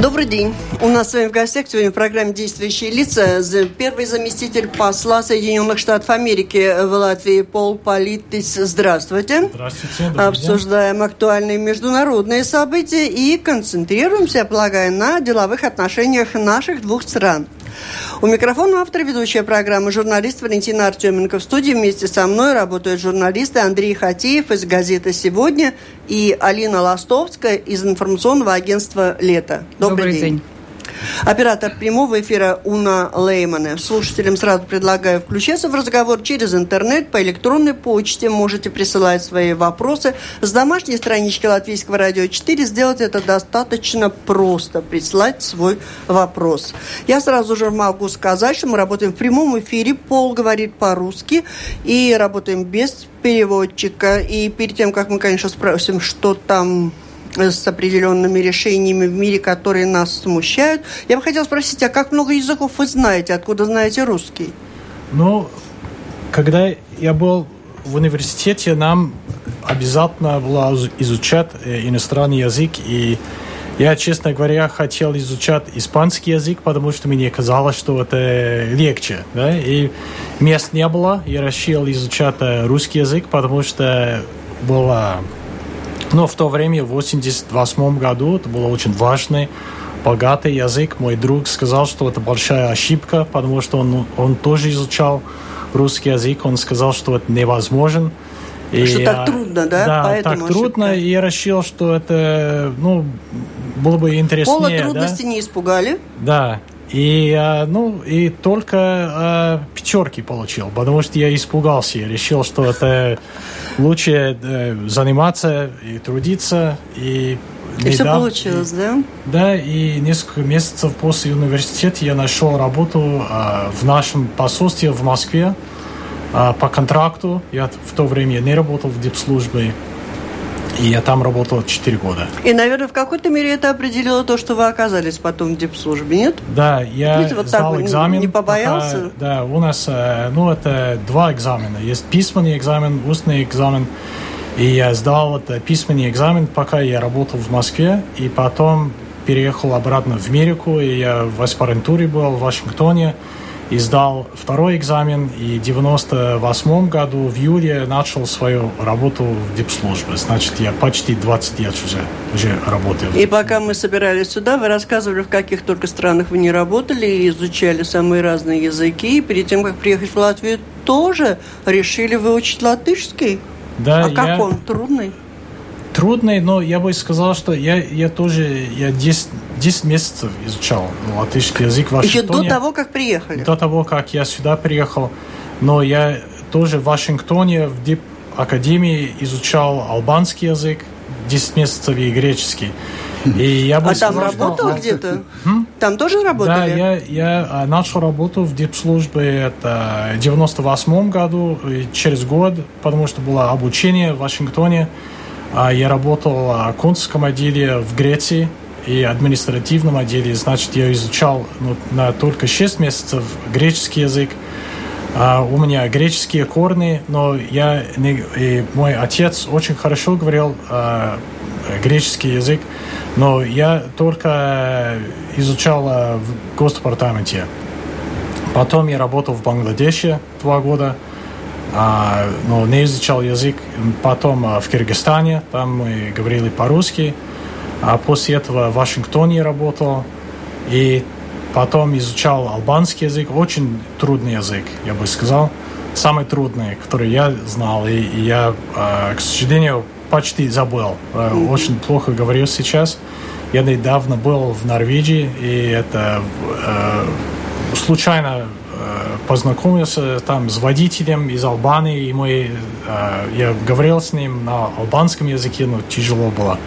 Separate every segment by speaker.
Speaker 1: Добрый день. У нас с вами в гостях сегодня в программе «Действующие лица» первый заместитель посла Соединенных Штатов Америки в Латвии Пол Политис. Здравствуйте.
Speaker 2: Здравствуйте.
Speaker 1: Обсуждаем день. актуальные международные события и концентрируемся, полагаю, на деловых отношениях наших двух стран. У микрофона автор ведущая программы журналист Валентина Артеменко. В студии вместе со мной работают журналисты Андрей Хатеев из газеты «Сегодня» и Алина Ластовская из информационного агентства «Лето».
Speaker 3: Добрый, Добрый день. день.
Speaker 1: Оператор прямого эфира Уна Леймана. Слушателям сразу предлагаю включиться в разговор через интернет, по электронной почте. Можете присылать свои вопросы. С домашней странички Латвийского радио 4 сделать это достаточно просто. Прислать свой вопрос. Я сразу же могу сказать, что мы работаем в прямом эфире. Пол говорит по-русски. И работаем без переводчика. И перед тем, как мы, конечно, спросим, что там с определенными решениями в мире, которые нас смущают. Я бы хотела спросить, а как много языков вы знаете? Откуда знаете русский?
Speaker 2: Ну, когда я был в университете, нам обязательно было изучать э, иностранный язык. И я, честно говоря, хотел изучать испанский язык, потому что мне казалось, что это легче. Да? И мест не было. Я решил изучать э, русский язык, потому что было но в то время, в 1988 году, это был очень важный, богатый язык. Мой друг сказал, что это большая ошибка, потому что он, он тоже изучал русский язык. Он сказал, что это невозможно.
Speaker 1: И, что так трудно, да?
Speaker 2: Да, Поэтому так трудно. И я решил, что это ну, было бы интереснее. Пола
Speaker 1: трудности
Speaker 2: да?
Speaker 1: не испугали?
Speaker 2: Да. И, а, ну, и только а, пятерки получил, потому что я испугался. Я решил, что это лучше э, заниматься и трудиться. И,
Speaker 1: и все получилось, да?
Speaker 2: Да, и несколько месяцев после университета я нашел работу а, в нашем посольстве в Москве по контракту. Я в то время не работал в дипслужбе. И я там работал 4 года.
Speaker 1: И, наверное, в какой-то мере это определило то, что вы оказались потом в дипслужбе, нет?
Speaker 2: Да, я Видите, вот сдал экзамен.
Speaker 1: Не, не побоялся?
Speaker 2: Пока, да, у нас, э, ну, это два экзамена. Есть письменный экзамен, устный экзамен. И я сдал это письменный экзамен, пока я работал в Москве. И потом переехал обратно в Америку. И я в аспирантуре был в Вашингтоне и сдал второй экзамен, и в 98 году в июле начал свою работу в дипслужбе. Значит, я почти 20 лет уже, уже работаю.
Speaker 1: И пока мы собирались сюда, вы рассказывали, в каких только странах вы не работали, и изучали самые разные языки, и перед тем, как приехать в Латвию, тоже решили выучить латышский?
Speaker 2: Да,
Speaker 1: а как я... он? Трудный?
Speaker 2: трудный, но я бы сказал, что я, я тоже я 10, 10 месяцев изучал латышский язык в
Speaker 1: Вашингтоне. Еще до того, как приехали?
Speaker 2: До того, как я сюда приехал. Но я тоже в Вашингтоне в Дип Академии изучал албанский язык 10 месяцев и греческий.
Speaker 1: И я бы а сказал, там работал что... где-то? Там тоже работали?
Speaker 2: Да, я, я а, начал работу в дипслужбе это в 98 году, через год, потому что было обучение в Вашингтоне. А я работал в консульском отделе в Греции и административном отделе. Значит, я изучал ну, на только 6 месяцев греческий язык. А у меня греческие корни, но я не, и мой отец очень хорошо говорил а, греческий язык, но я только изучал а, в Госдепартаменте. Потом я работал в Бангладеше два года а, но не изучал язык. Потом а, в Кыргызстане, там мы говорили по-русски. После этого в Вашингтоне работал. И потом изучал албанский язык. Очень трудный язык, я бы сказал. Самый трудный, который я знал. И, я, а, к сожалению, почти забыл. А, очень плохо говорю сейчас. Я недавно был в Норвегии, и это э, случайно познакомился там с водителем из Албании, и мы, э, я говорил с ним на албанском языке, но тяжело было.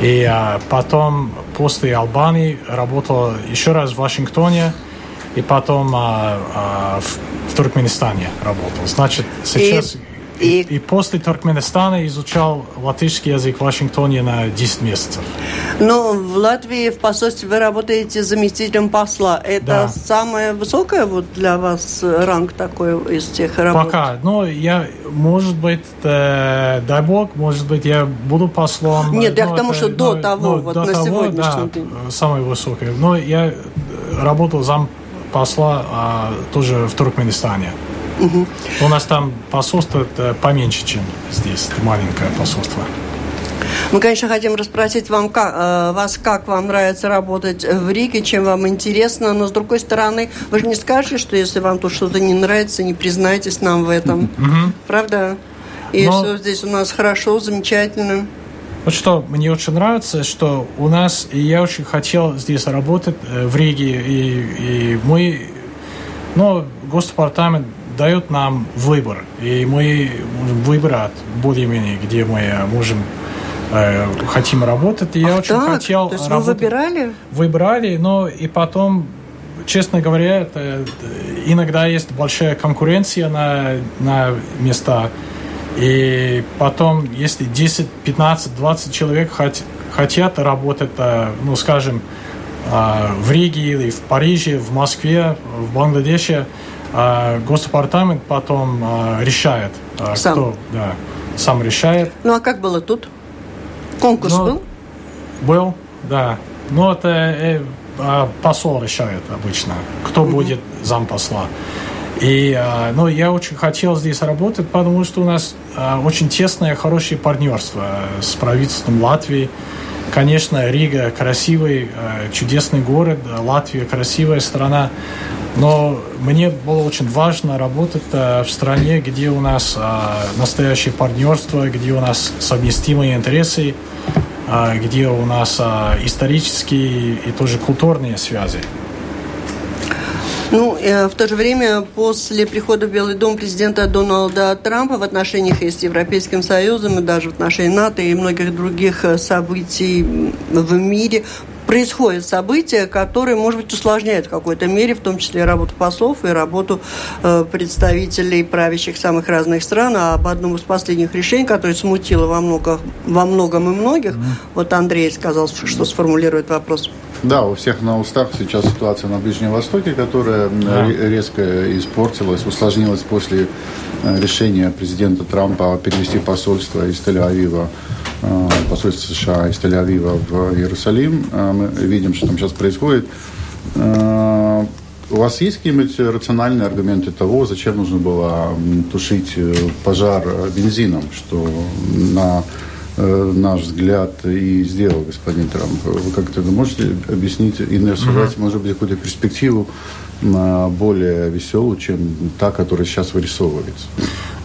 Speaker 2: И э, потом после Албании работал еще раз в Вашингтоне, и потом э, в, в Туркменистане работал. Значит, сейчас...
Speaker 1: И
Speaker 2: И, и после Туркменистана изучал латышский язык в Вашингтоне на 10 месяцев.
Speaker 1: Но в Латвии в посольстве вы работаете заместителем посла. Это да. самое высокое вот для вас ранг такой из тех работ?
Speaker 2: Пока. Но я, может быть, э, дай бог, может быть, я буду послом.
Speaker 1: Нет, я к тому, это, что до но, того, но, вот до на того, сегодняшний
Speaker 2: да, день. Самое высокое. Но я работал зам посла а, тоже в Туркменистане. Угу. У нас там посольство поменьше, чем здесь, это маленькое посольство.
Speaker 1: Мы, конечно, хотим расспросить вам, как, э, вас, как вам нравится работать в Риге, чем вам интересно, но, с другой стороны, вы же не скажете, что если вам тут что-то не нравится, не признаетесь нам в этом. Угу. Правда? И но... что здесь у нас хорошо, замечательно.
Speaker 2: Вот что мне очень нравится, что у нас, и я очень хотел здесь работать э, в Риге, и, и мы, ну, Госдепартамент дает нам выбор, и мы можем выбирать более-менее, где мы можем э, хотим работать. И Ах я очень так? хотел
Speaker 1: То есть работать. вы выбирали?
Speaker 2: Выбирали, но и потом, честно говоря, это, иногда есть большая конкуренция на, на места. И потом, если 10, 15, 20 человек хот, хотят работать, э, ну, скажем, э, в Риге или в Париже, в Москве, в Бангладеше, а Госдепартамент потом а, решает, а, сам. кто да, сам решает.
Speaker 1: Ну а как было тут? Конкурс ну, был?
Speaker 2: Был, да. Но это э, а, посол решает обычно, кто угу. будет зампосла. И, а, ну, я очень хотел здесь работать, потому что у нас очень тесное, хорошее партнерство с правительством Латвии. Конечно, Рига красивый, чудесный город, Латвия красивая страна. Но мне было очень важно работать э, в стране, где у нас э, настоящее партнерство, где у нас совместимые интересы, э, где у нас исторические и тоже культурные связи.
Speaker 1: Ну, в то же время, после прихода в Белый дом президента Дональда Трампа в отношениях с Европейским Союзом и даже в отношении НАТО и многих других событий в мире происходят события, которые, может быть, усложняют в какой-то мере, в том числе работу послов и работу э, представителей правящих самых разных стран. А об одном из последних решений, которое смутило во, много, во многом и многих, mm. вот Андрей сказал, что сформулирует вопрос.
Speaker 3: Да, у всех на устах сейчас ситуация на Ближнем Востоке, которая да. резко испортилась, усложнилась после э, решения президента Трампа перевести посольство из Тель-Авива Э, посольство США из Тель-Авива в Иерусалим. Э, мы видим, что там сейчас происходит. У вас есть какие-нибудь рациональные аргументы того, зачем нужно было тушить пожар бензином, что на наш взгляд и сделал господин Трамп. Вы как-то можете объяснить и нарисовать, mm-hmm. может быть, какую-то перспективу более веселую, чем та, которая сейчас вырисовывается?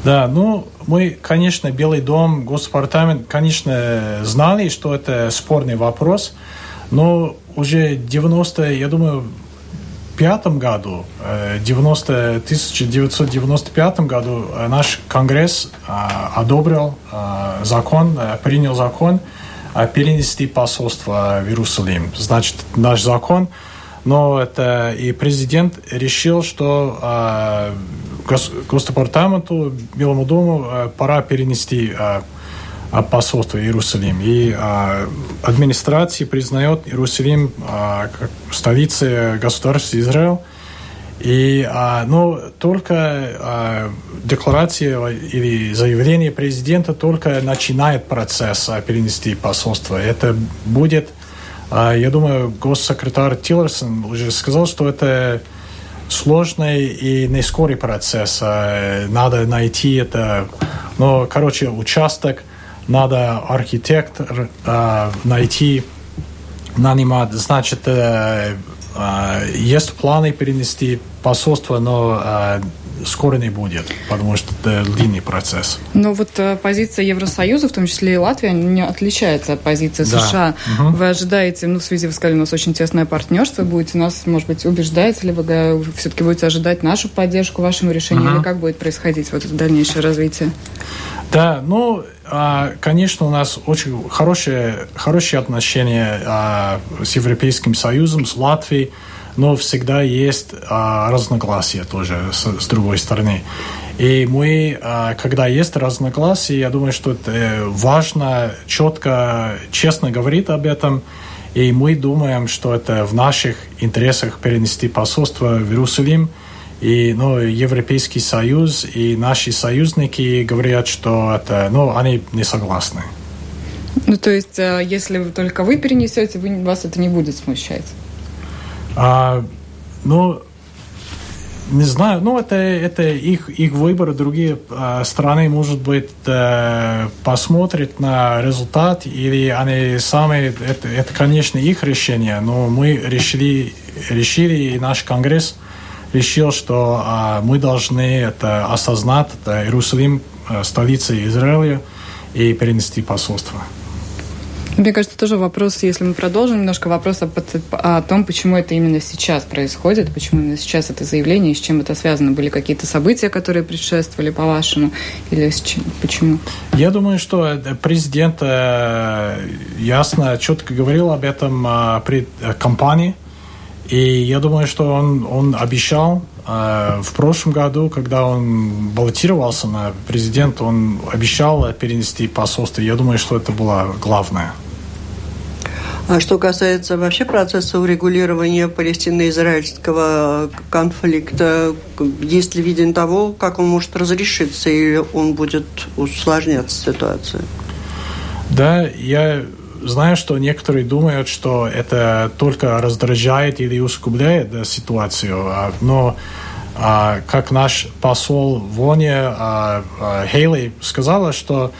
Speaker 2: Да, ну, мы, конечно, Белый дом, Госдепартамент, конечно, знали, что это спорный вопрос, но уже 90, я думаю, пятом году, 90, 1995 году наш Конгресс а, одобрил закон, принял закон перенести посольство в Иерусалим. Значит, наш закон, но это и президент решил, что Госдепартаменту, Белому дому э, пора перенести посольство в Иерусалим. И э, администрация признает Иерусалим как столицей государства Израиль. И, но только декларация или заявление президента только начинает процесс перенести посольство. Это будет, я думаю, госсекретарь Тиллерсон уже сказал, что это сложный и не скорый процесс. А, надо найти это, ну, короче, участок, надо архитектор а, найти, нанимать. Значит, э, а, есть планы перенести посольство, но скоро не будет, потому что это длинный процесс.
Speaker 4: Но вот э, позиция Евросоюза, в том числе и Латвия, не отличается от позиции да. США. Угу. Вы ожидаете, ну, в связи, вы сказали, у нас очень тесное партнерство, будете нас, может быть, убеждаете ли вы, все-таки будете ожидать нашу поддержку вашему решению, угу. или как будет происходить вот это дальнейшее развитие?
Speaker 2: Да, ну, а, конечно, у нас очень хорошие, хорошие отношения а, с Европейским Союзом, с Латвией, но всегда есть а, разногласия тоже с, другой стороны. И мы, когда есть разногласия, я думаю, что это важно четко, честно говорить об этом. И мы думаем, что это в наших интересах перенести посольство в Иерусалим – и ну, Европейский Союз и наши союзники говорят, что это, ну, они не согласны.
Speaker 4: Ну, то есть, э, если только вы перенесете, вы, вас это не будет смущать?
Speaker 2: А, ну, не знаю, ну это, это их, их выбор, другие э, страны, может быть, э, посмотрят на результат, или они сами, это, это, конечно, их решение, но мы решили, решили и наш Конгресс решил, что а, мы должны это осознать, это Иерусалим, э, столица Израиля, и перенести посольство.
Speaker 4: Мне кажется, тоже вопрос, если мы продолжим немножко, вопрос о, о том, почему это именно сейчас происходит, почему именно сейчас это заявление, и с чем это связано. Были какие-то события, которые предшествовали, по-вашему, или с чем, почему?
Speaker 2: Я думаю, что э, президент э, ясно, четко говорил об этом при кампании, и я думаю, что он, он обещал э, в прошлом году, когда он баллотировался на президент, он обещал перенести посольство. Я думаю, что это было главное.
Speaker 1: А что касается вообще процесса урегулирования палестино-израильского конфликта, есть ли виден того, как он может разрешиться, или он будет усложняться ситуация?
Speaker 2: Да, я знаю, что некоторые думают, что это только раздражает или усугубляет ситуацию, а, но а, как наш посол в ОНЕ а, Хейли сказала, что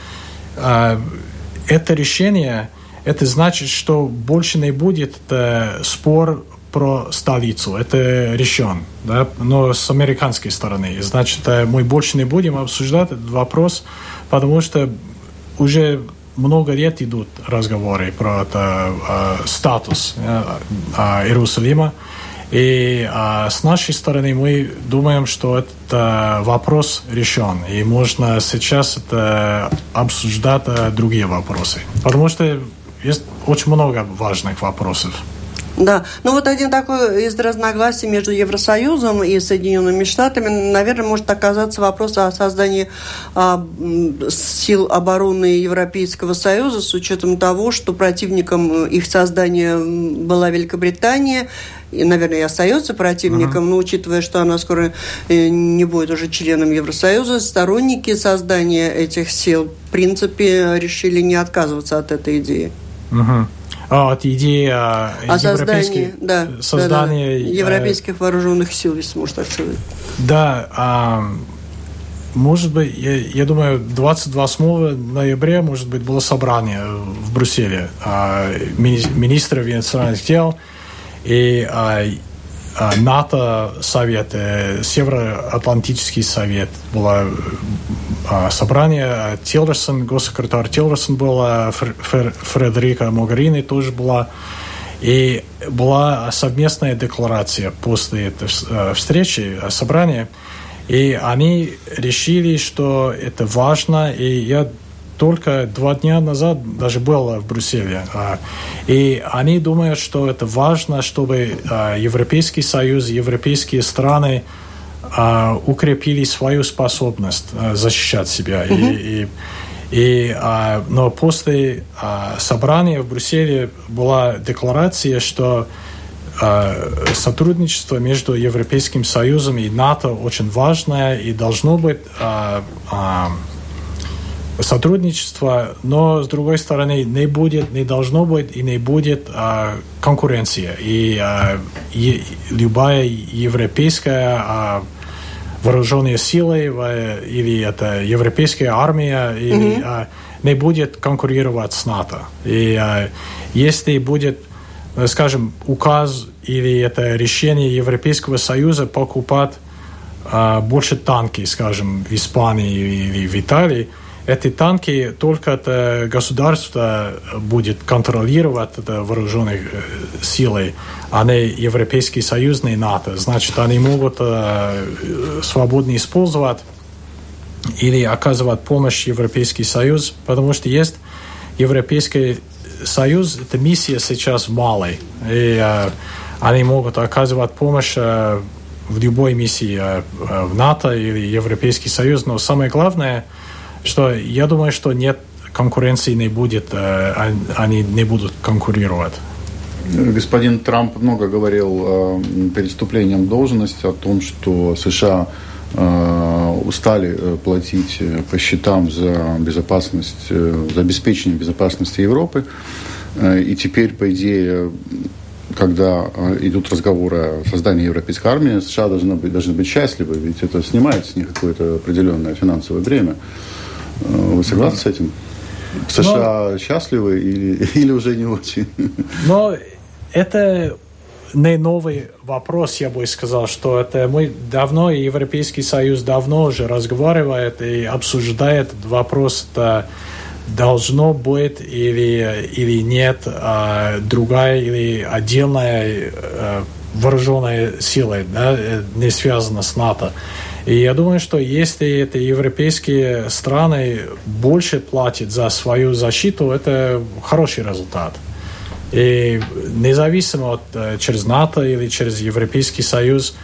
Speaker 2: это решение, это значит, что больше не будет э, спор про столицу. Это решен. Да? Но с американской стороны. Значит, э, мы больше не будем обсуждать этот вопрос, потому что уже много лет идут разговоры про это, э, статус э, э, Иерусалима. И э, с нашей стороны мы думаем, что этот вопрос решен. И можно сейчас это обсуждать э, другие вопросы. Потому что есть очень много важных вопросов.
Speaker 1: Да, ну вот один такой из разногласий между Евросоюзом и Соединенными Штатами, наверное, может оказаться вопрос о создании а, сил обороны Европейского Союза с учетом того, что противником их создания была Великобритания, и, наверное, и остается противником, uh-huh. но учитывая, что она скоро э, не будет уже членом Евросоюза, сторонники создания этих сил, в принципе, решили не отказываться от этой идеи.
Speaker 2: Uh-huh. А, от идеи о,
Speaker 1: о создании, да, создания да, да, европейских вооруженных сил, если можно так сказать.
Speaker 2: Да, а, может быть, я, я думаю, 28 ноября, может быть, было собрание в Брюсселе а, мини, министров иностранных дел, и а, а, НАТО совет, Североатлантический совет, было а, собрание, Тилерсон, госсекретарь Тилерсон была, Фредерика Могарини тоже была, и была совместная декларация после этой э, встречи, э, собрания, и они решили, что это важно, и я только два дня назад даже был в Брюсселе. А, и они думают, что это важно, чтобы а, Европейский Союз, европейские страны а, укрепили свою способность защищать себя. Mm-hmm. И, и, и, но после собрания в Брюсселе была декларация, что сотрудничество между Европейским Союзом и НАТО очень важное и должно быть сотрудничество, но с другой стороны не будет, не должно быть и не будет а, конкуренция. И а, е, любая европейская а, вооруженная сила или это европейская армия или, mm-hmm. а, не будет конкурировать с НАТО. И а, если будет, скажем, указ или это решение Европейского Союза покупать а, больше танки, скажем, в Испании или в Италии, эти танки только это государство будет контролировать это вооруженной э, силой, а не Европейский Союз, не НАТО. Значит, они могут э, свободно использовать или оказывать помощь Европейский Союз, потому что есть Европейский Союз, это миссия сейчас в Малой, и э, они могут оказывать помощь э, в любой миссии э, в НАТО или Европейский Союз, но самое главное, что я думаю, что нет конкуренции не будет, э, они не будут конкурировать.
Speaker 3: Господин Трамп много говорил перед вступлением в должность о том, что США Э, устали э, платить э, по счетам за безопасность, за обеспечение безопасности Европы. И теперь, по идее, когда идут разговоры о создании европейской армии, США должны быть, должны быть счастливы, ведь это снимает с них какое-то определенное финансовое бремя. Вы согласны с этим? США Но... счастливы или, или уже не очень?
Speaker 2: Но это не новый вопрос, я бы сказал, что это мы давно, и Европейский Союз давно уже разговаривает и обсуждает вопрос, это должно быть или, или нет а, другая или отдельная а, вооруженная сила, да, не связана с НАТО. И я думаю, что если это европейские страны больше платят за свою защиту, это хороший результат. И независимо от э, через НАТО или через Европейский Союз,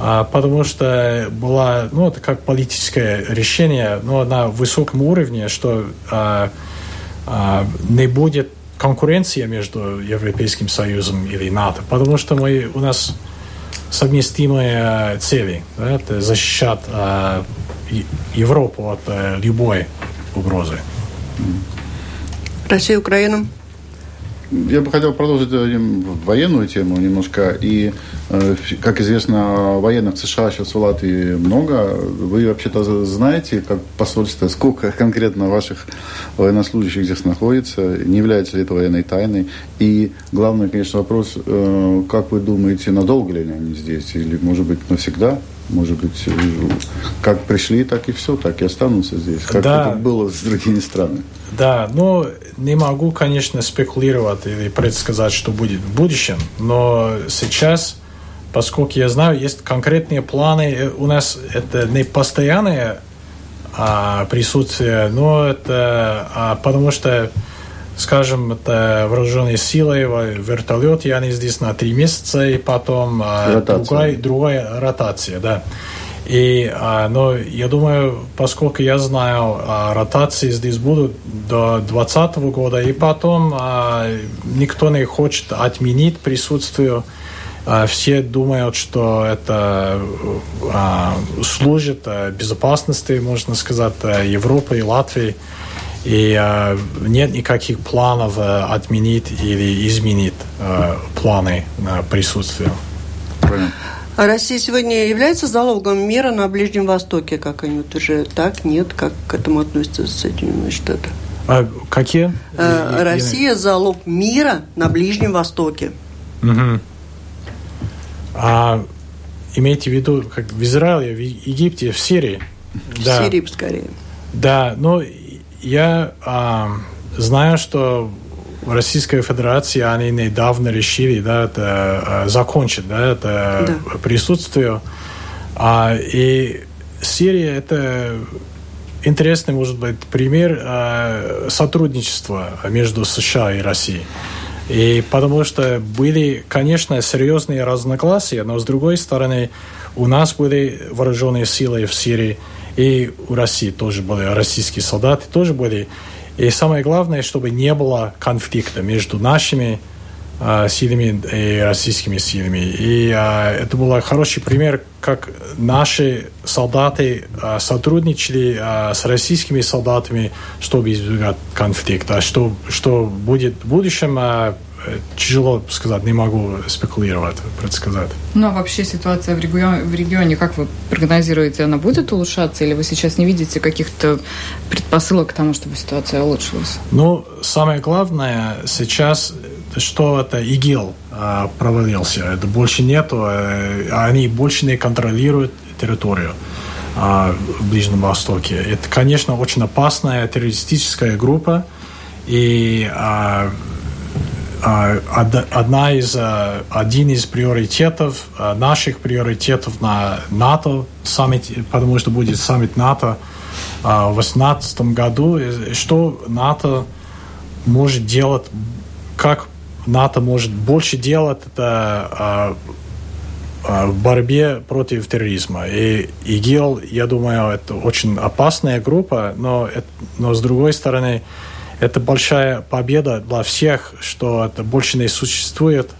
Speaker 2: а, потому что было, ну, это как политическое решение, но на высоком уровне, что а, а, не будет конкуренции между Европейским Союзом или НАТО, потому что мы, у нас совместимые цели. Да, защищать Европу от э, любой угрозы.
Speaker 1: Россия, Украина.
Speaker 3: Я бы хотел продолжить э, военную тему немножко. И, э, как известно, военных США сейчас в Латвии много. Вы вообще-то знаете, как посольство, сколько конкретно ваших военнослужащих здесь находится? Не является ли это военной тайной? И главный, конечно, вопрос, э, как вы думаете, надолго ли они здесь? Или, может быть, навсегда? Может быть, как пришли, так и все, так и останутся здесь. Как да. это было с другими странами.
Speaker 2: Да, ну, не могу, конечно, спекулировать или предсказать, что будет в будущем, но сейчас, поскольку я знаю, есть конкретные планы, э, у нас это не постоянное а, присутствие, но это а, потому что, скажем, это вооруженные силы, вертолеты, они здесь на три месяца, и потом а, другая, другая ротация, да. И, а, но я думаю, поскольку я знаю, а, ротации здесь будут до 2020 года, и потом никто не хочет отменить присутствие. Все думают, что это служит безопасности, можно сказать, Европы и Латвии. И а, нет никаких планов а, отменить или изменить а, планы на присутствие.
Speaker 1: Понятно. А Россия сегодня является залогом мира на Ближнем Востоке, как они утверждают? Так, нет? Как к этому относятся Соединенные Штаты?
Speaker 2: А какие?
Speaker 1: А, Россия залог мира на Ближнем Востоке.
Speaker 2: Угу. А имейте в виду, как в Израиле, в Египте, в Сирии?
Speaker 1: В да. Сирии, скорее.
Speaker 2: Да, но я а, знаю, что в Российской Федерации они недавно решили да, это, э, закончить да, это да. присутствие. А, и Сирия это интересный, может быть, пример а, сотрудничества между США и Россией. И потому что были, конечно, серьезные разногласия, но с другой стороны, у нас были вооруженные силы в Сирии, и у России тоже были российские солдаты, тоже были и самое главное, чтобы не было конфликта между нашими э, силами и российскими силами. И э, это был хороший пример, как наши солдаты э, сотрудничали э, с российскими солдатами, чтобы избегать конфликта. Что, что будет в будущем, э, тяжело сказать, не могу спекулировать, предсказать.
Speaker 4: Ну, а вообще ситуация в регионе, в регионе, как вы прогнозируете, она будет улучшаться, или вы сейчас не видите каких-то предпосылок к тому, чтобы ситуация улучшилась?
Speaker 2: Ну, самое главное сейчас, что это ИГИЛ а, провалился. Это больше нету, а, они больше не контролируют территорию а, в Ближнем Востоке. Это, конечно, очень опасная террористическая группа, и одна из, один из приоритетов, наших приоритетов на НАТО саммит, потому что будет саммит НАТО в 2018 году, что НАТО может делать, как НАТО может больше делать, это в борьбе против терроризма. И ИГИЛ, я думаю, это очень опасная группа, но, но с другой стороны, это большая победа для всех, что это больше не существует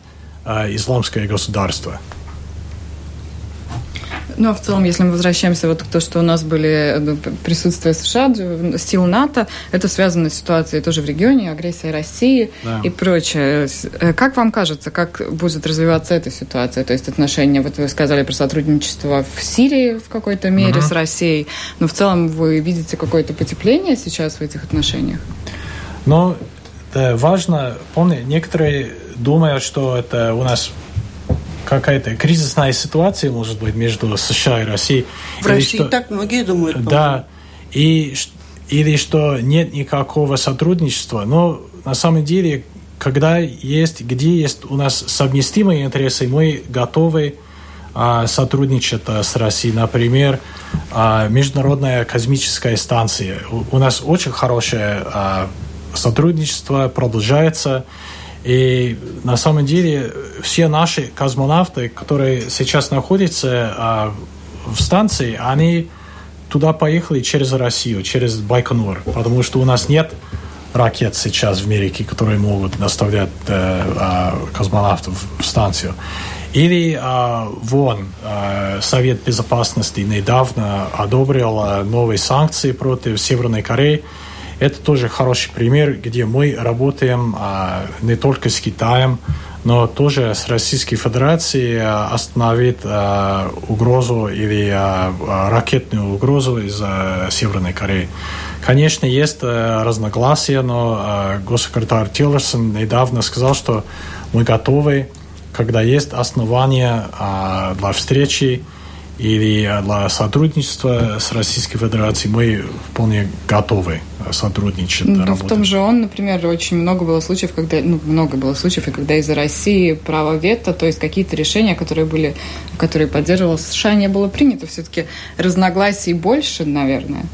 Speaker 2: э, исламское государство.
Speaker 4: Ну, а в целом, если мы возвращаемся вот к то, что у нас были ну, присутствие США, сил НАТО, это связано с ситуацией тоже в регионе, агрессия России да. и прочее. Э, как вам кажется, как будет развиваться эта ситуация? То есть отношения, вот вы сказали про сотрудничество в Сирии в какой-то мере угу. с Россией, но в целом вы видите какое-то потепление сейчас в этих отношениях?
Speaker 2: Но это важно, помни, некоторые думают, что это у нас какая-то кризисная ситуация, может быть, между США и Россией.
Speaker 1: В или России что, так многие думают.
Speaker 2: Да, и, или что нет никакого сотрудничества. Но на самом деле, когда есть, где есть у нас совместимые интересы, мы готовы а, сотрудничать а, с Россией. Например, а, Международная космическая станция. У, у нас очень хорошее а, сотрудничество продолжается. И на самом деле все наши космонавты, которые сейчас находятся а, в станции, они туда поехали через Россию, через Байконур, потому что у нас нет ракет сейчас в Америке, которые могут доставлять э, э, космонавтов в станцию. Или э, ВОН, э, Совет Безопасности, недавно одобрил э, новые санкции против Северной Кореи, это тоже хороший пример, где мы работаем а, не только с Китаем, но тоже с Российской Федерацией а, остановить а, угрозу или а, а ракетную угрозу из а, Северной Кореи. Конечно, есть а, разногласия, но а, госсекретарь Тиллерсон недавно сказал, что мы готовы, когда есть основания для встречи, или для сотрудничества с Российской Федерацией мы вполне готовы сотрудничать.
Speaker 4: Ну, работать. в том же он, например, очень много было случаев, когда, ну, много было случаев, и когда из-за России право вето, то есть какие-то решения, которые были, которые поддерживал США, не было принято. Все-таки разногласий больше, наверное.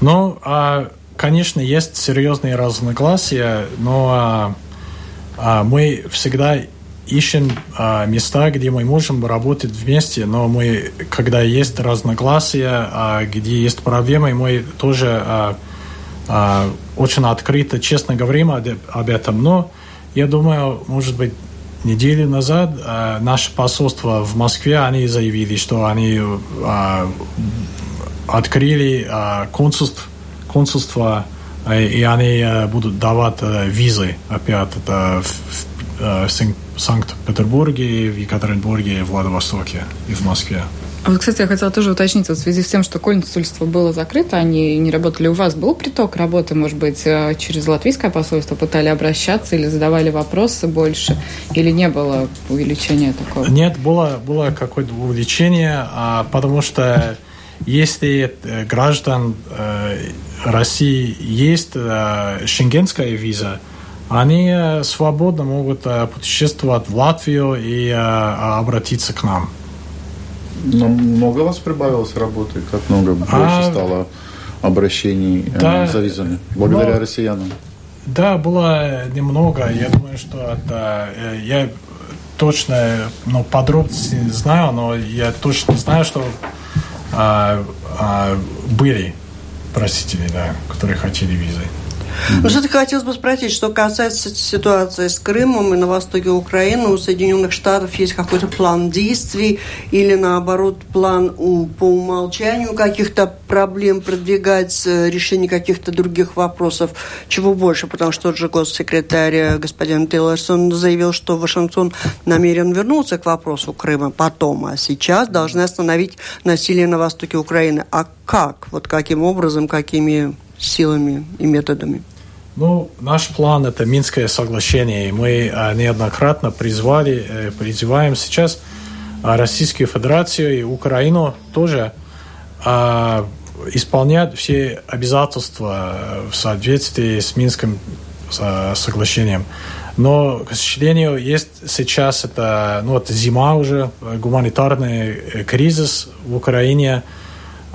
Speaker 2: Ну, а, конечно, есть серьезные разногласия, но а, а, мы всегда ищем а, места, где мы можем работать вместе, но мы, когда есть разногласия, а, где есть проблемы, мы тоже а, а, очень открыто, честно говорим об, этом. Но я думаю, может быть, неделю назад а, наше посольство в Москве, они заявили, что они а, открыли а, консульство, консульство и они а, будут давать а, визы опять это, в Э, Санкт-Петербурге, в Екатеринбурге, в Владивостоке и в Москве.
Speaker 4: А вот, кстати, я хотела тоже уточнить, вот в связи с тем, что консульство было закрыто, они не работали, у вас был приток работы, может быть, э, через латвийское посольство пытали обращаться или задавали вопросы больше, или не было увеличения такого?
Speaker 2: Нет, было, было какое-то увеличение, а, потому что если э, граждан России есть шенгенская виза, они э, свободно могут э, путешествовать в Латвию и э, обратиться к нам.
Speaker 3: Но много у вас прибавилось работы? Как много больше а, стало обращений да, за визами? Благодаря но, россиянам?
Speaker 2: Да, было немного. Я думаю, что это... Я точно, ну, подробности не знаю, но я точно знаю, что а, а, были просители, да, которые хотели визы.
Speaker 1: Ну, все-таки хотелось бы спросить, что касается ситуации с Крымом и на востоке Украины, у Соединенных Штатов есть какой-то план действий или, наоборот, план по умолчанию каких-то проблем продвигать, э, решение каких-то других вопросов, чего больше, потому что тот же госсекретарь э, господин Тиллерсон заявил, что Вашингтон намерен вернуться к вопросу Крыма потом, а сейчас должны остановить насилие на востоке Украины. А как? Вот каким образом, какими силами и методами?
Speaker 2: Ну, наш план – это Минское соглашение. Мы а, неоднократно призвали, э, призываем сейчас а, Российскую Федерацию и Украину тоже а, исполнять все обязательства в соответствии с Минским соглашением. Но, к сожалению, есть сейчас это, ну, это зима уже, гуманитарный кризис в Украине,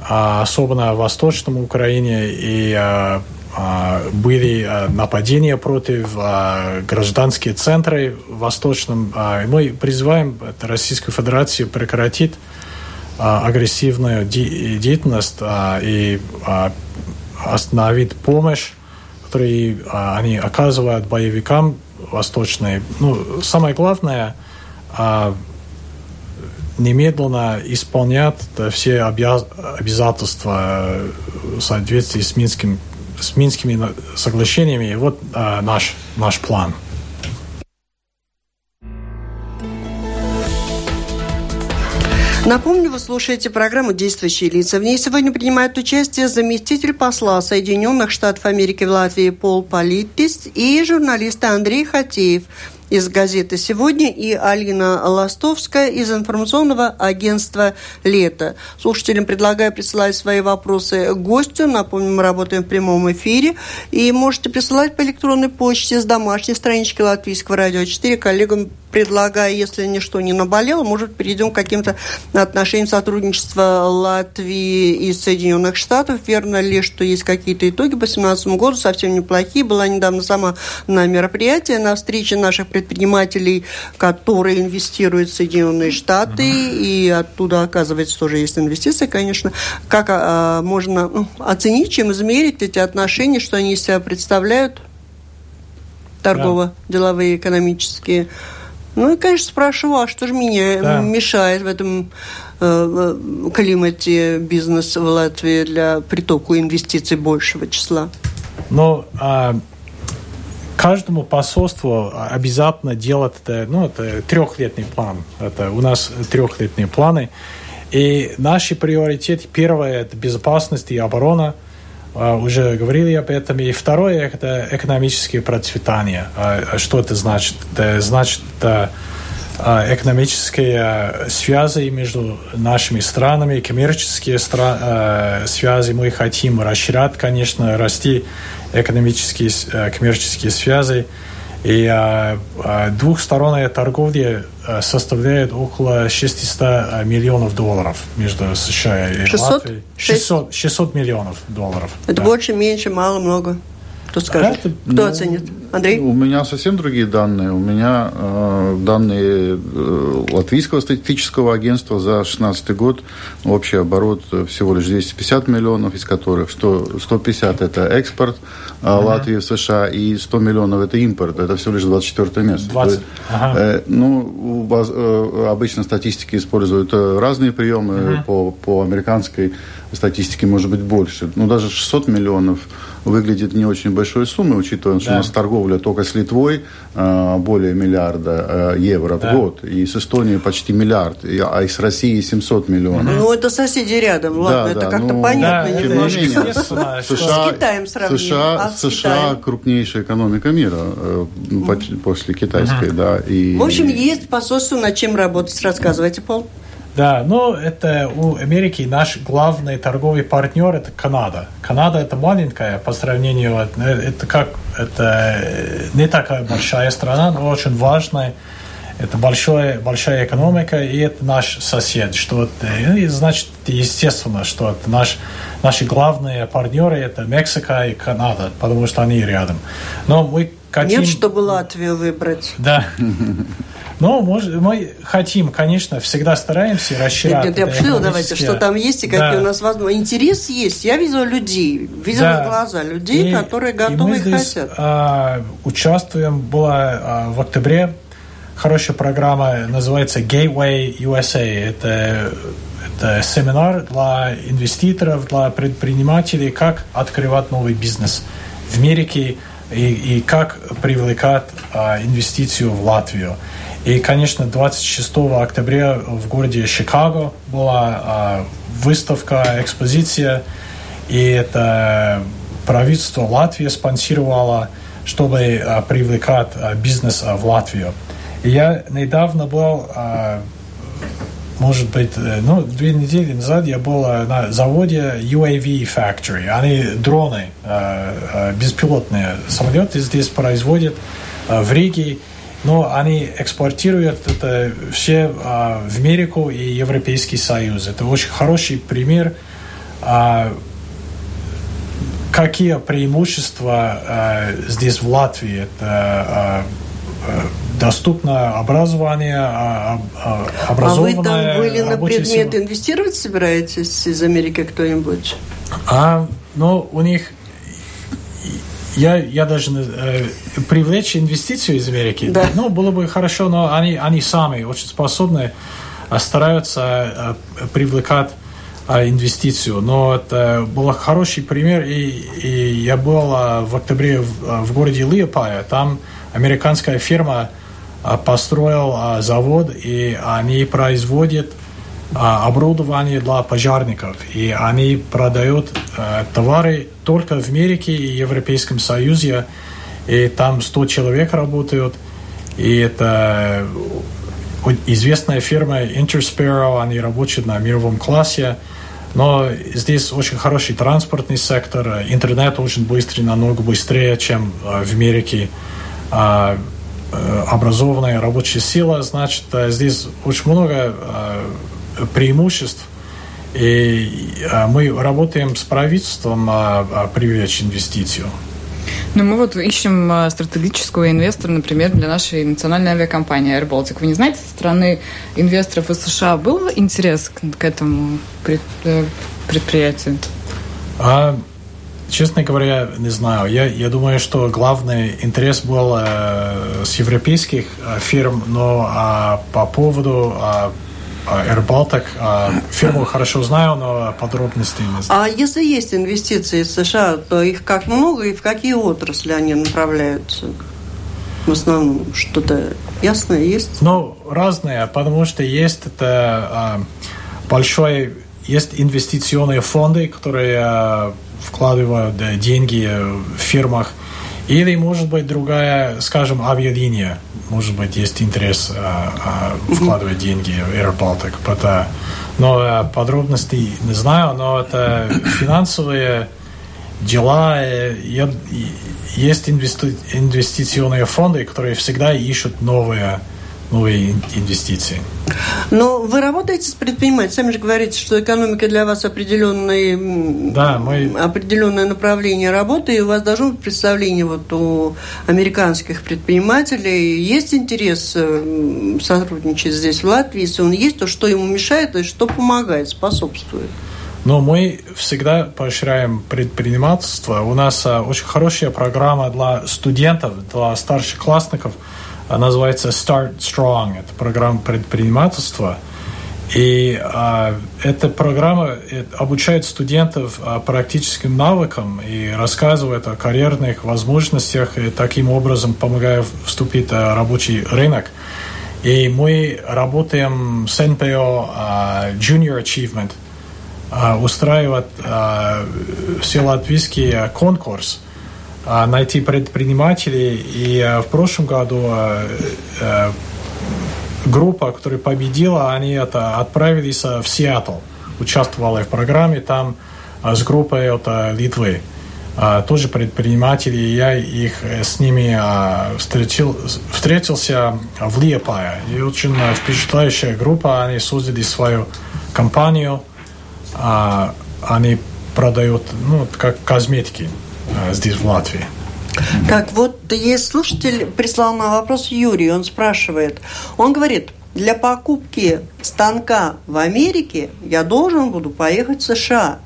Speaker 2: особенно в Восточном Украине, и были нападения против гражданских центров в Восточном. Мы призываем Российскую Федерацию прекратить агрессивную деятельность и остановить помощь, которую они оказывают боевикам восточной. Ну, самое главное, немедленно исполнять все обязательства в соответствии с Минским с Минскими соглашениями. И вот а, наш, наш план.
Speaker 1: Напомню, вы слушаете программу «Действующие лица». В ней сегодня принимает участие заместитель посла Соединенных Штатов Америки в Латвии Пол Политис и журналист Андрей Хатеев из газеты «Сегодня» и Алина Ластовская из информационного агентства «Лето». Слушателям предлагаю присылать свои вопросы гостю. Напомню, мы работаем в прямом эфире. И можете присылать по электронной почте с домашней странички Латвийского радио 4 коллегам предлагаю, если ничто не наболело, может, перейдем к каким-то отношениям сотрудничества Латвии и Соединенных Штатов. Верно ли, что есть какие-то итоги по 2017 году, совсем неплохие. Была недавно сама на мероприятии, на встрече наших предпринимателей, которые инвестируют в Соединенные Штаты, mm-hmm. и оттуда, оказывается, тоже есть инвестиции, конечно. Как а, можно ну, оценить, чем измерить эти отношения, что они из себя представляют? торгово-деловые, экономические. Ну и, конечно, спрашиваю, а что же меня да. мешает в этом э, климате бизнес в Латвии для притока инвестиций большего числа?
Speaker 2: Ну, а, каждому посольству обязательно делать это, ну, это трехлетний план. Это у нас трехлетние планы. И наши приоритеты, первое, это безопасность и оборона – а, уже говорили об этом. И второе – это экономическое процветание. А, а что это значит? Это значит это экономические связи между нашими странами, коммерческие связи. Мы хотим расширять, конечно, расти экономические, коммерческие связи. И а, а, двухсторонняя торговля а, составляет около 600 миллионов долларов между США и 600? Латвией. 600, 600 миллионов долларов.
Speaker 1: Это да. больше, меньше, мало, много? Кто скажет? Это, Кто ну, оценит? Андрей?
Speaker 3: У меня совсем другие данные. У меня э, данные э, Латвийского статистического агентства за 2016 год. Общий оборот всего лишь 250 миллионов, из которых 100, 150 это экспорт э. Латвии в США и 100 миллионов это импорт. Это всего лишь 24 место. 20. Ага. Э, ну, э, обычно статистики используют э, разные приемы. Uh-huh. По, по американской статистике может быть больше. Ну, даже 600 миллионов выглядит не очень большой суммой, учитывая, да. что у нас торговля только с Литвой э, более миллиарда э, евро да. в год, и с Эстонией почти миллиард, а и с Россией 700 миллионов.
Speaker 1: Ну, это соседи рядом, ладно, да, это как-то ну, понятно. Да, немножко. Не менее, США,
Speaker 3: с Китаем сравним. США, а США крупнейшая экономика мира э, mm. после китайской, mm. да.
Speaker 1: И, в общем, есть посольство, над чем работать. Рассказывайте, Пол.
Speaker 2: Да, но это у Америки наш главный торговый партнер это Канада. Канада это маленькая по сравнению, это как это не такая большая страна, но очень важная. Это большая, большая экономика, и это наш сосед. Что это, и значит, естественно, что это наш, наши главные партнеры это Мексика и Канада, потому что они рядом. Но мы
Speaker 1: хотим... Нет, чтобы Латвию выбрать.
Speaker 2: Да. Но может, мы хотим, конечно, всегда стараемся расширять. Нет,
Speaker 1: нет, я обшила, давайте, что там есть и какие да. у нас возможности. Интерес есть. Я видела людей, видела да. глаза людей, и, которые готовы и, мы и здесь, хотят.
Speaker 2: А, участвуем, была а, в октябре хорошая программа, называется Gateway USA. Это, это семинар для инвеститоров, для предпринимателей, как открывать новый бизнес в Америке и, и как привлекать а, инвестицию в Латвию. И, конечно, 26 октября в городе Чикаго была а, выставка, экспозиция, и это правительство Латвии спонсировало, чтобы а, привлекать а, бизнес в Латвию. И я недавно был, может быть, э, ну, две недели назад я был на заводе UAV Factory. Они дроны, беспилотные самолеты здесь производят в Риге. Но они экспортируют это все в Америку и Европейский Союз. Это очень хороший пример какие преимущества э, здесь в Латвии? Это э, доступно образование, образованное
Speaker 1: А вы там были на предмет сила. инвестировать собираетесь из Америки кто-нибудь?
Speaker 2: А, ну, у них я, я даже э, привлечь инвестицию из Америки, да. ну, было бы хорошо, но они, они сами очень способны, а стараются э, привлекать э, инвестицию. Но это был хороший пример, и, и я был э, в октябре в, в городе Лиопая, там американская фирма построил завод, и они производят оборудование для пожарников. И они продают товары только в Америке и Европейском Союзе. И там 100 человек работают. И это известная фирма Intersparrow, они работают на мировом классе. Но здесь очень хороший транспортный сектор, интернет очень быстрый, намного быстрее, чем в Америке. Э, образованная рабочая сила, значит, э, здесь очень много э, преимуществ. И мы работаем с правительством привлечь инвестицию.
Speaker 4: Ну, мы вот ищем стратегического инвестора, например, для нашей национальной авиакомпании Air Baltic. Вы не знаете, со стороны инвесторов из США был интерес к этому предприятию?
Speaker 2: А, Честно говоря, не знаю. Я, я думаю, что главный интерес был э, с европейских э, фирм, но э, по поводу э, Air Baltic. Фирму хорошо знаю, но подробностей не знаю.
Speaker 1: А если есть инвестиции из США, то их как много и в какие отрасли они направляются? В основном что-то ясное есть?
Speaker 2: Ну, разные, потому что есть это большой, есть инвестиционные фонды, которые вкладывают деньги в фирмах. Или, может быть, другая, скажем, авиалиния. Может быть, есть интерес а, а, вкладывать деньги в Air Baltic. Это, но а, подробностей не знаю, но это финансовые дела. Есть инвестиционные фонды, которые всегда ищут новые новые инвестиции.
Speaker 1: Но вы работаете с предпринимателями, сами же говорите, что экономика для вас определенный, да, мы... определенное направление работы, и у вас должно быть представление вот у американских предпринимателей. Есть интерес э, сотрудничать здесь, в Латвии? Если он есть, то что ему мешает и что помогает, способствует?
Speaker 2: Но мы всегда поощряем предпринимательство. У нас а, очень хорошая программа для студентов, для старшеклассников – называется Start Strong. Это программа предпринимательства. И а, эта программа э, обучает студентов а, практическим навыкам и рассказывает о карьерных возможностях и таким образом помогая вступить в рабочий рынок. И мы работаем с НПО а, Junior Achievement, а, устраивать а, все латвийский конкурс – а, найти предпринимателей. И э, в прошлом году э, э, группа, которая победила, они это отправились в Сиэтл, участвовала в программе там с группой от Литвы. Тоже предприниматели, я их с ними встретил, встретился в Лиепае. И очень впечатляющая группа, они создали свою компанию, они продают ну, как косметики здесь, в Латвии.
Speaker 1: Так, вот есть слушатель, прислал на вопрос Юрий, он спрашивает, он говорит, для покупки станка в Америке я должен буду поехать в США.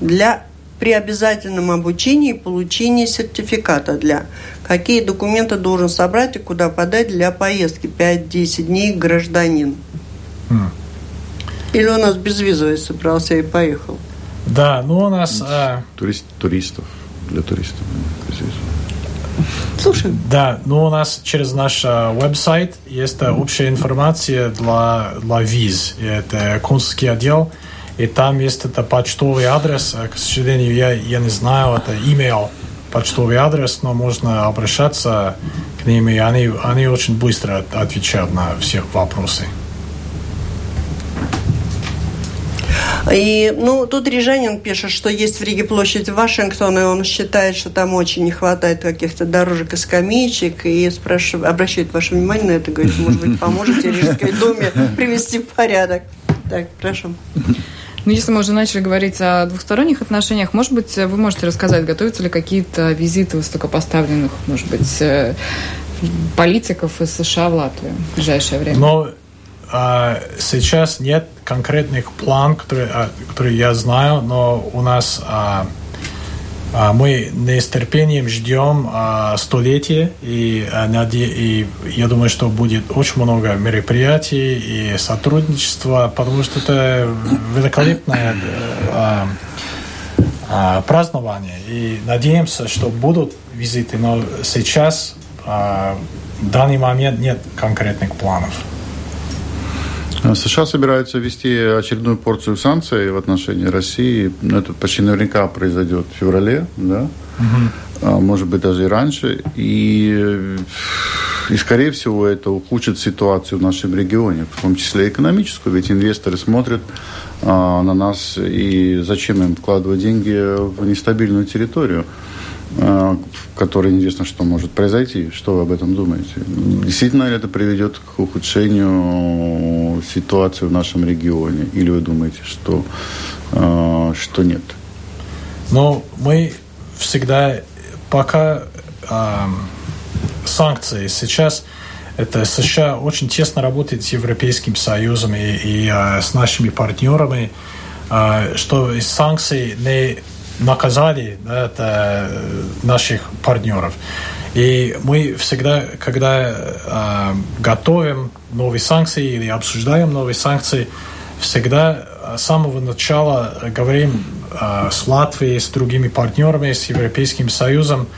Speaker 1: Для при обязательном обучении и получении сертификата для какие документы должен собрать и куда подать для поездки 5-10 дней гражданин. Mm. Или у нас безвизовый собрался и поехал?
Speaker 2: Да, ну у нас... А...
Speaker 3: Турист, туристов для туристов.
Speaker 1: Слушай.
Speaker 2: Да, ну у нас через наш э, веб-сайт есть э, общая информация для, для виз. Это консульский отдел. И там есть это почтовый адрес. Э, к сожалению, я, я не знаю, это email почтовый адрес, но можно обращаться к ним, и они, они очень быстро отвечают на все вопросы.
Speaker 1: И, ну, тут Рижанин пишет, что есть в Риге площадь Вашингтона, и он считает, что там очень не хватает каких-то дорожек и скамеечек, и спрашивает, обращает ваше внимание на это, говорит, может быть, поможете Рижской думе привести в порядок. Так, прошу.
Speaker 4: Ну, если мы уже начали говорить о двухсторонних отношениях, может быть, вы можете рассказать, готовятся ли какие-то визиты высокопоставленных, может быть, э, политиков из США в Латвию в ближайшее время?
Speaker 2: Но а, сейчас нет конкретных планов, которые, а, которые я знаю, но у нас а, а, мы с терпением ждем а, столетие, и, а, и я думаю, что будет очень много мероприятий и сотрудничества, потому что это великолепное празднование. И надеемся, что будут визиты, но сейчас в данный момент нет конкретных планов.
Speaker 3: США собираются ввести очередную порцию санкций в отношении России. Это почти наверняка произойдет в феврале, да? Угу. Может быть, даже и раньше. И, и, скорее всего, это ухудшит ситуацию в нашем регионе, в том числе экономическую. Ведь инвесторы смотрят а, на нас, и зачем им вкладывать деньги в нестабильную территорию? Э, в которой неизвестно, что может произойти. Что вы об этом думаете? Действительно ли это приведет к ухудшению ситуации в нашем регионе? Или вы думаете, что, э, что нет?
Speaker 2: Ну, мы всегда, пока э, санкции сейчас это США очень тесно работает с Европейским Союзом и, и э, с нашими партнерами, э, что санкции не наказали да, это э, наших партнеров. И мы всегда, когда э, готовим новые санкции или обсуждаем новые санкции, всегда с самого начала говорим э, с Латвией, с другими партнерами, с Европейским Союзом,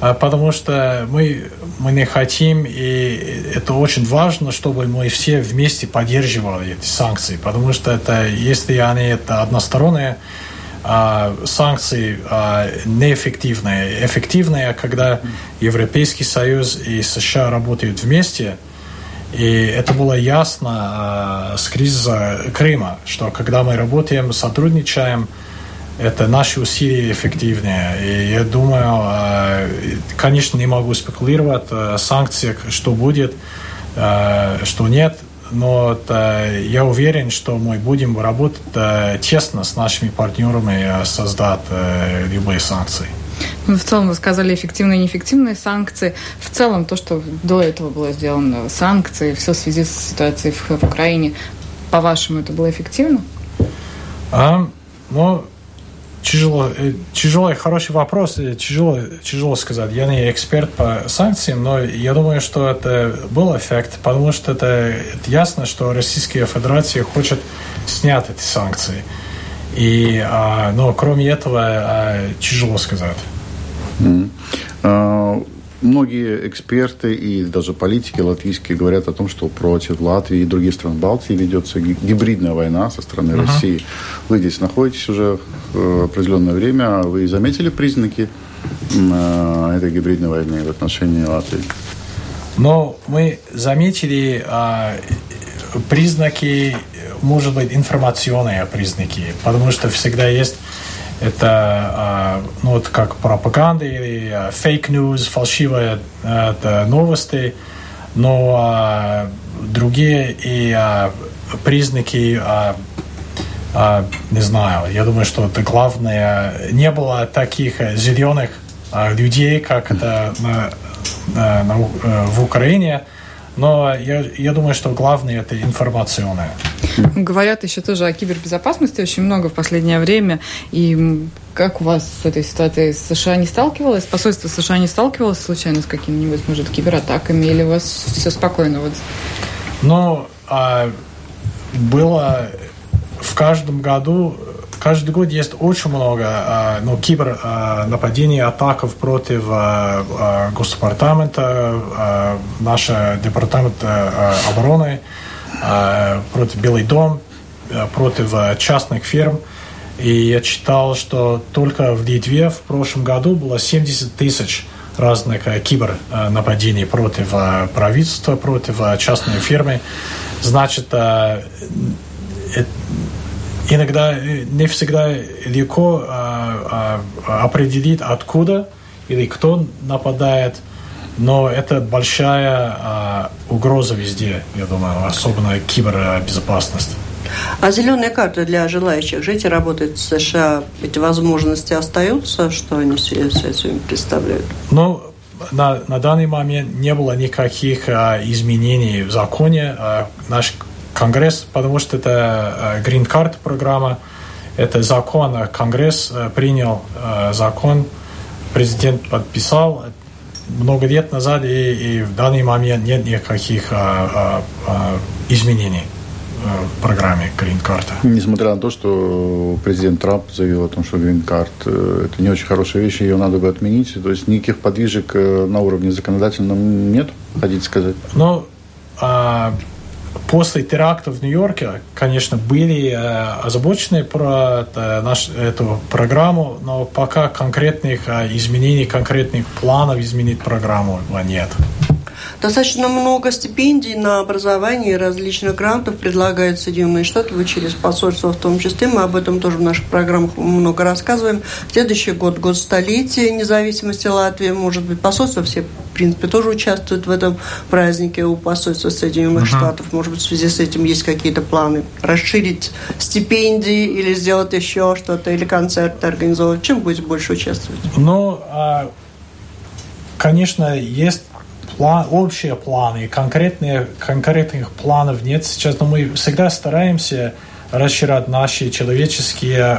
Speaker 2: э, потому что мы, мы не хотим, и это очень важно, чтобы мы все вместе поддерживали эти санкции, потому что это, если они это односторонние, санкции а, неэффективные. Эффективные, когда Европейский Союз и США работают вместе. И это было ясно а, с кризиса Крыма, что когда мы работаем, сотрудничаем, это наши усилия эффективнее. И я думаю, конечно, не могу спекулировать о санкциях, что будет, что нет но это, я уверен, что мы будем работать э, тесно с нашими партнерами, создать э, любые санкции.
Speaker 4: Ну, в целом, вы сказали эффективные и неэффективные санкции. В целом, то, что до этого было сделано, санкции, все в связи с ситуацией в, в Украине, по-вашему, это было эффективно?
Speaker 2: А, ну, Тяжело, э, тяжелый, хороший вопрос, тяжело, тяжело сказать. Я не эксперт по санкциям, но я думаю, что это был эффект, потому что это, это ясно, что Российская Федерация хочет снять эти санкции. И, а, но кроме этого, а, тяжело сказать.
Speaker 3: Mm. Uh, многие эксперты и даже политики латвийские говорят о том, что против Латвии и других стран Балтии ведется гибридная война со стороны uh-huh. России. Вы здесь находитесь уже э, определенное время. Вы заметили признаки э, этой гибридной войны в отношении Латвии?
Speaker 2: Но мы заметили а, признаки, может быть, информационные признаки, потому что всегда есть это а, ну, вот как пропаганда или фейк news, фальшивые это новости, но а, другие и а, признаки не знаю, я думаю, что это главное, не было таких зеленых людей, как это на, на, э, в Украине, но я, я думаю, что главное это информационное.
Speaker 4: Говорят еще тоже о кибербезопасности очень много в последнее время. И как у вас с этой ситуацией США не сталкивалось? Посольство США не сталкивалось случайно с какими-нибудь, может, кибератаками? Или у вас все спокойно? Вот?
Speaker 2: Ну, а, было в каждом году каждый год есть очень много а, ну, кибер а, нападений, атаков против а, Госдепартамента, нашего департамента обороны, против Белый дом, против частных фирм. И я читал, что только в Литве в прошлом году было 70 тысяч разных кибер нападений против правительства, против частной фирмы. Значит, иногда не всегда легко определить, откуда или кто нападает, но это большая а, угроза везде, я думаю, особенно кибербезопасность.
Speaker 1: А зеленая карта для желающих жить и работать в США, эти возможности остаются? Что они с этим представляют?
Speaker 2: Ну, на, на данный момент не было никаких а, изменений в законе. А, наш Конгресс, потому что это Green Card программа, это закон, а Конгресс а, принял а, закон, президент подписал много лет назад, и, и в данный момент нет никаких а, а, а, изменений в программе Card.
Speaker 3: Несмотря на то, что президент Трамп заявил о том, что Card э, это не очень хорошая вещь, ее надо бы отменить. То есть никаких подвижек э, на уровне законодательном нет, хотите сказать?
Speaker 2: Ну, а, после терактов в Нью-Йорке, конечно, были э, озабочены про это, наш, эту программу, но пока конкретных э, изменений, конкретных планов изменить программу нет.
Speaker 1: Достаточно много стипендий на образование и различных грантов предлагают Соединенные Штаты, вы через посольство в том числе. Мы об этом тоже в наших программах много рассказываем. Следующий год, год столетия независимости Латвии, может быть, посольство все, в принципе, тоже участвуют в этом празднике у посольства Соединенных uh-huh. Штатов. Может быть, в связи с этим есть какие-то планы расширить стипендии или сделать еще что-то, или концерты организовать. Чем будете больше участвовать?
Speaker 2: Ну, а, конечно, есть план, общие планы, конкретные, конкретных планов нет сейчас, но мы всегда стараемся расширять наши человеческие э,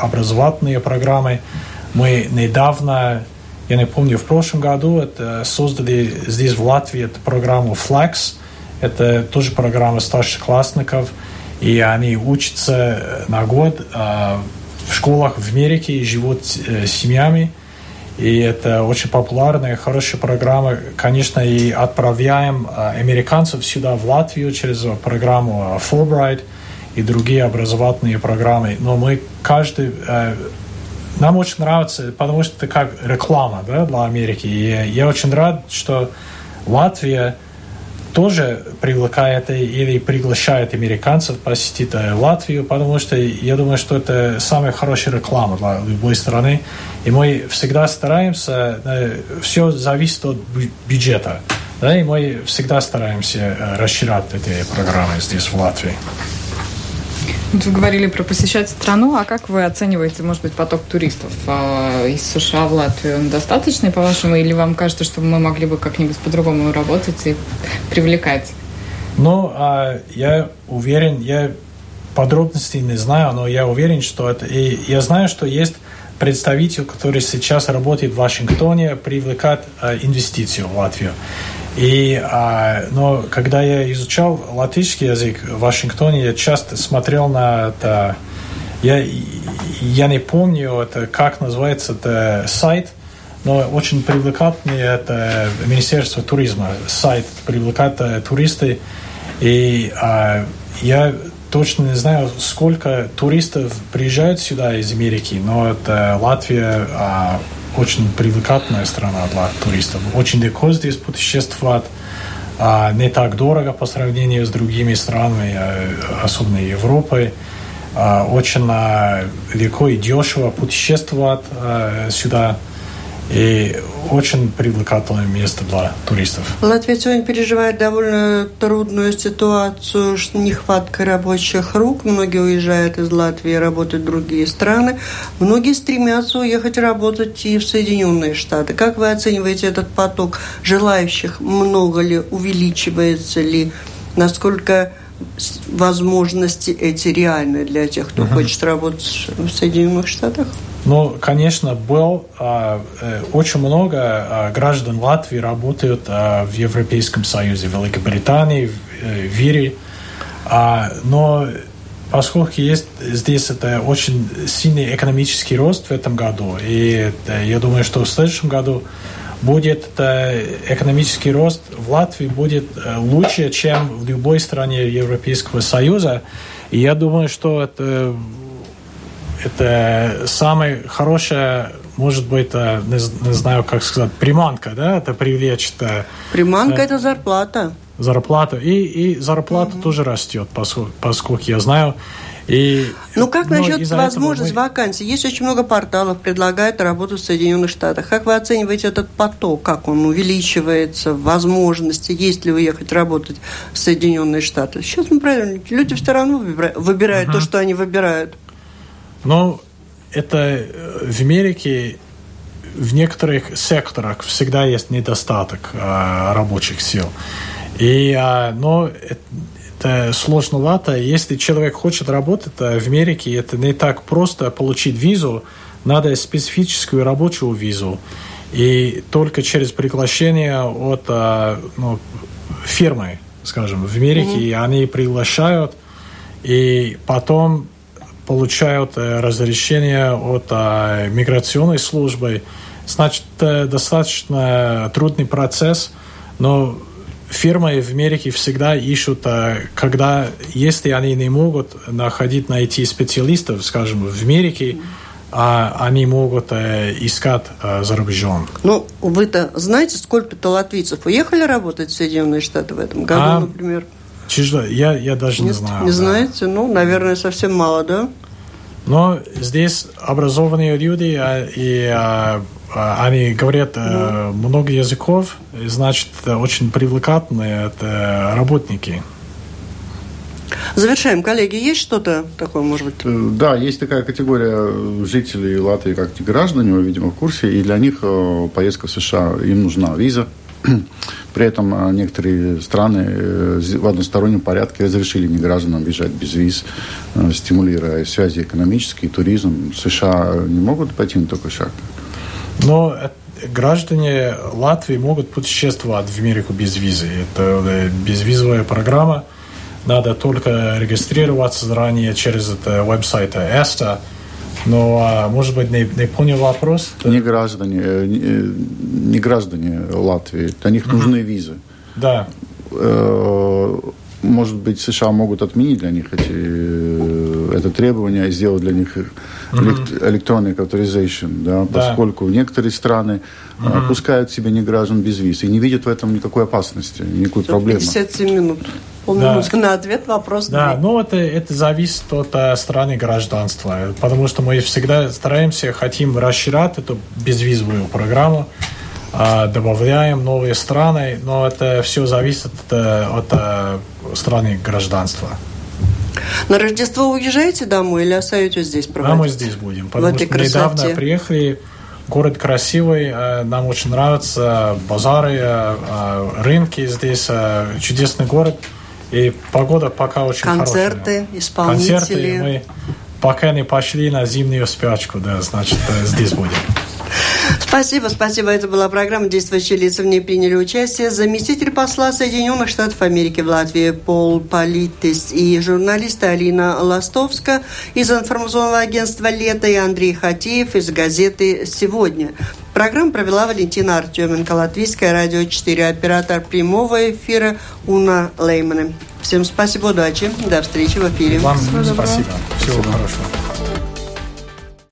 Speaker 2: образовательные программы. Мы недавно, я не помню, в прошлом году это создали здесь в Латвии эту программу Flex. Это тоже программа старшеклассников, и они учатся на год э, в школах в Америке и живут э, семьями. И это очень популярная, хорошая программа. Конечно, и отправляем а, американцев сюда, в Латвию, через программу а, Fulbright и другие образовательные программы. Но мы каждый... Э, нам очень нравится, потому что это как реклама да, для Америки. И я очень рад, что Латвия тоже привлекает или приглашает американцев посетить э, Латвию, потому что я думаю, что это самая хорошая реклама для любой страны. И мы всегда стараемся, э, все зависит от бюджета. Да, и мы всегда стараемся э, расширять эти программы здесь, в Латвии.
Speaker 4: Вы говорили про посещать страну, а как вы оцениваете, может быть, поток туристов а, из США в Латвию? Он достаточный, по-вашему, или вам кажется, что мы могли бы как-нибудь по-другому работать и привлекать?
Speaker 2: Ну, а, я уверен, я подробностей не знаю, но я уверен, что это... И я знаю, что есть представитель, который сейчас работает в Вашингтоне, привлекать а, инвестицию в Латвию. И, а, но когда я изучал латышский язык в Вашингтоне, я часто смотрел на это. Я, я не помню, это, как называется это сайт, но очень привлекательный это Министерство туризма. Сайт привлекает туристы. И а, я точно не знаю, сколько туристов приезжают сюда из Америки, но это Латвия а, очень привлекательная страна для туристов. Очень легко здесь путешествовать, а не так дорого по сравнению с другими странами, а, особенно Европой. А, очень а, легко и дешево путешествовать сюда. И очень привлекательное место для туристов.
Speaker 1: Латвия сегодня переживает довольно трудную ситуацию, что нехватка рабочих рук. Многие уезжают из Латвии, работают в другие страны. Многие стремятся уехать работать и в Соединенные Штаты. Как вы оцениваете этот поток желающих? Много ли, увеличивается ли? Насколько возможности эти реальны для тех, кто uh-huh. хочет работать в Соединенных Штатах?
Speaker 2: Ну, конечно, был а, э, очень много а, граждан Латвии работают а, в Европейском Союзе, в Великобритании, в, э, в Ире. А, но поскольку есть здесь это очень сильный экономический рост в этом году, и это, я думаю, что в следующем году будет это, экономический рост в Латвии будет э, лучше, чем в любой стране Европейского Союза. И я думаю, что это это самая хорошая, может быть, э, не, не знаю, как сказать, приманка, да, это привлечь. Это,
Speaker 1: Приманка – это зарплата.
Speaker 2: Зарплата. И, и зарплата угу. тоже растет, поскольку, поскольку я знаю.
Speaker 1: И, ну, как ну, насчет возможности мы... вакансий? Есть очень много порталов, предлагают работу в Соединенных Штатах. Как вы оцениваете этот поток? Как он увеличивается? Возможности? Есть ли уехать работать в Соединенные Штаты? Сейчас мы правильно. Люди все равно выбирают, выбирают uh-huh. то, что они выбирают.
Speaker 2: Ну, это э, в Америке в некоторых секторах всегда есть недостаток э, рабочих сил. И, э, но это, сложновато. Если человек хочет работать э, в Америке, это не так просто получить визу. Надо специфическую рабочую визу. И только через приглашение от э, ну, фирмы, скажем, в Америке, mm-hmm. они приглашают, и потом получают э, разрешение от миграционной службы. Значит, достаточно трудный процесс, но фирмы в Америке всегда ищут, э, когда, если они не могут находить, найти специалистов, скажем, в Америке, а они могут э, искать э, за рубежом.
Speaker 1: Ну, вы-то знаете, сколько-то латвийцев уехали работать в Соединенные Штаты в этом году, а, например?
Speaker 2: Чижда, я, я даже Нет, не знаю.
Speaker 1: Не да. знаете? Ну, наверное, совсем мало, да?
Speaker 2: Но здесь образованные люди, а, и а, а, они говорят mm. много языков, значит, очень привлекательные это работники.
Speaker 1: Завершаем. Коллеги, есть что-то такое, может быть? Э,
Speaker 3: да, есть такая категория жителей Латвии, как граждане, вы, видимо, в курсе, и для них э, поездка в США, им нужна виза. При этом некоторые страны в одностороннем порядке разрешили негражданам въезжать без виз, стимулируя связи экономические, туризм. США не могут пойти на такой шаг?
Speaker 2: Но граждане Латвии могут путешествовать в Америку без визы. Это э, безвизовая программа. Надо только регистрироваться заранее через это веб-сайт ESTA. Но, а, может быть, не, не понял вопрос?
Speaker 3: Не граждане, э, не, э, не граждане Латвии. Для них нужны визы.
Speaker 2: Да.
Speaker 3: Может быть, США могут отменить для них эти, это требование и сделать для них электронный authorization, да, да. поскольку некоторые страны угу. опускают себе не граждан без виз и не видят в этом никакой опасности, никакой проблемы.
Speaker 1: 57 минут. Да. на ответ, вопрос.
Speaker 2: Да, ну это, это зависит от uh, страны гражданства, потому что мы всегда стараемся, хотим расширять эту безвизовую программу, uh, добавляем новые страны, но это все зависит uh, от, от страны гражданства.
Speaker 1: На Рождество уезжаете домой или остаетесь здесь проводить?
Speaker 2: А мы здесь будем, потому что красоте. недавно приехали. Город красивый, э, нам очень нравятся базары, э, э, рынки здесь, чудесный город. И погода пока очень
Speaker 1: Концерты,
Speaker 2: хорошая.
Speaker 1: исполнители.
Speaker 2: Концерты, мы пока не пошли на зимнюю спячку, да, значит, здесь будем.
Speaker 1: Спасибо, спасибо. Это была программа «Действующие лица». В ней приняли участие заместитель посла Соединенных Штатов Америки в Латвии Пол Политис и журналисты Алина Ластовска из информационного агентства «Лето» и Андрей Хатеев из газеты «Сегодня». Программу провела Валентина Артеменко, Латвийское радио 4, оператор прямого эфира Уна Леймана. Всем спасибо, удачи, до встречи в эфире.
Speaker 2: Вам спасибо. Всего хорошего.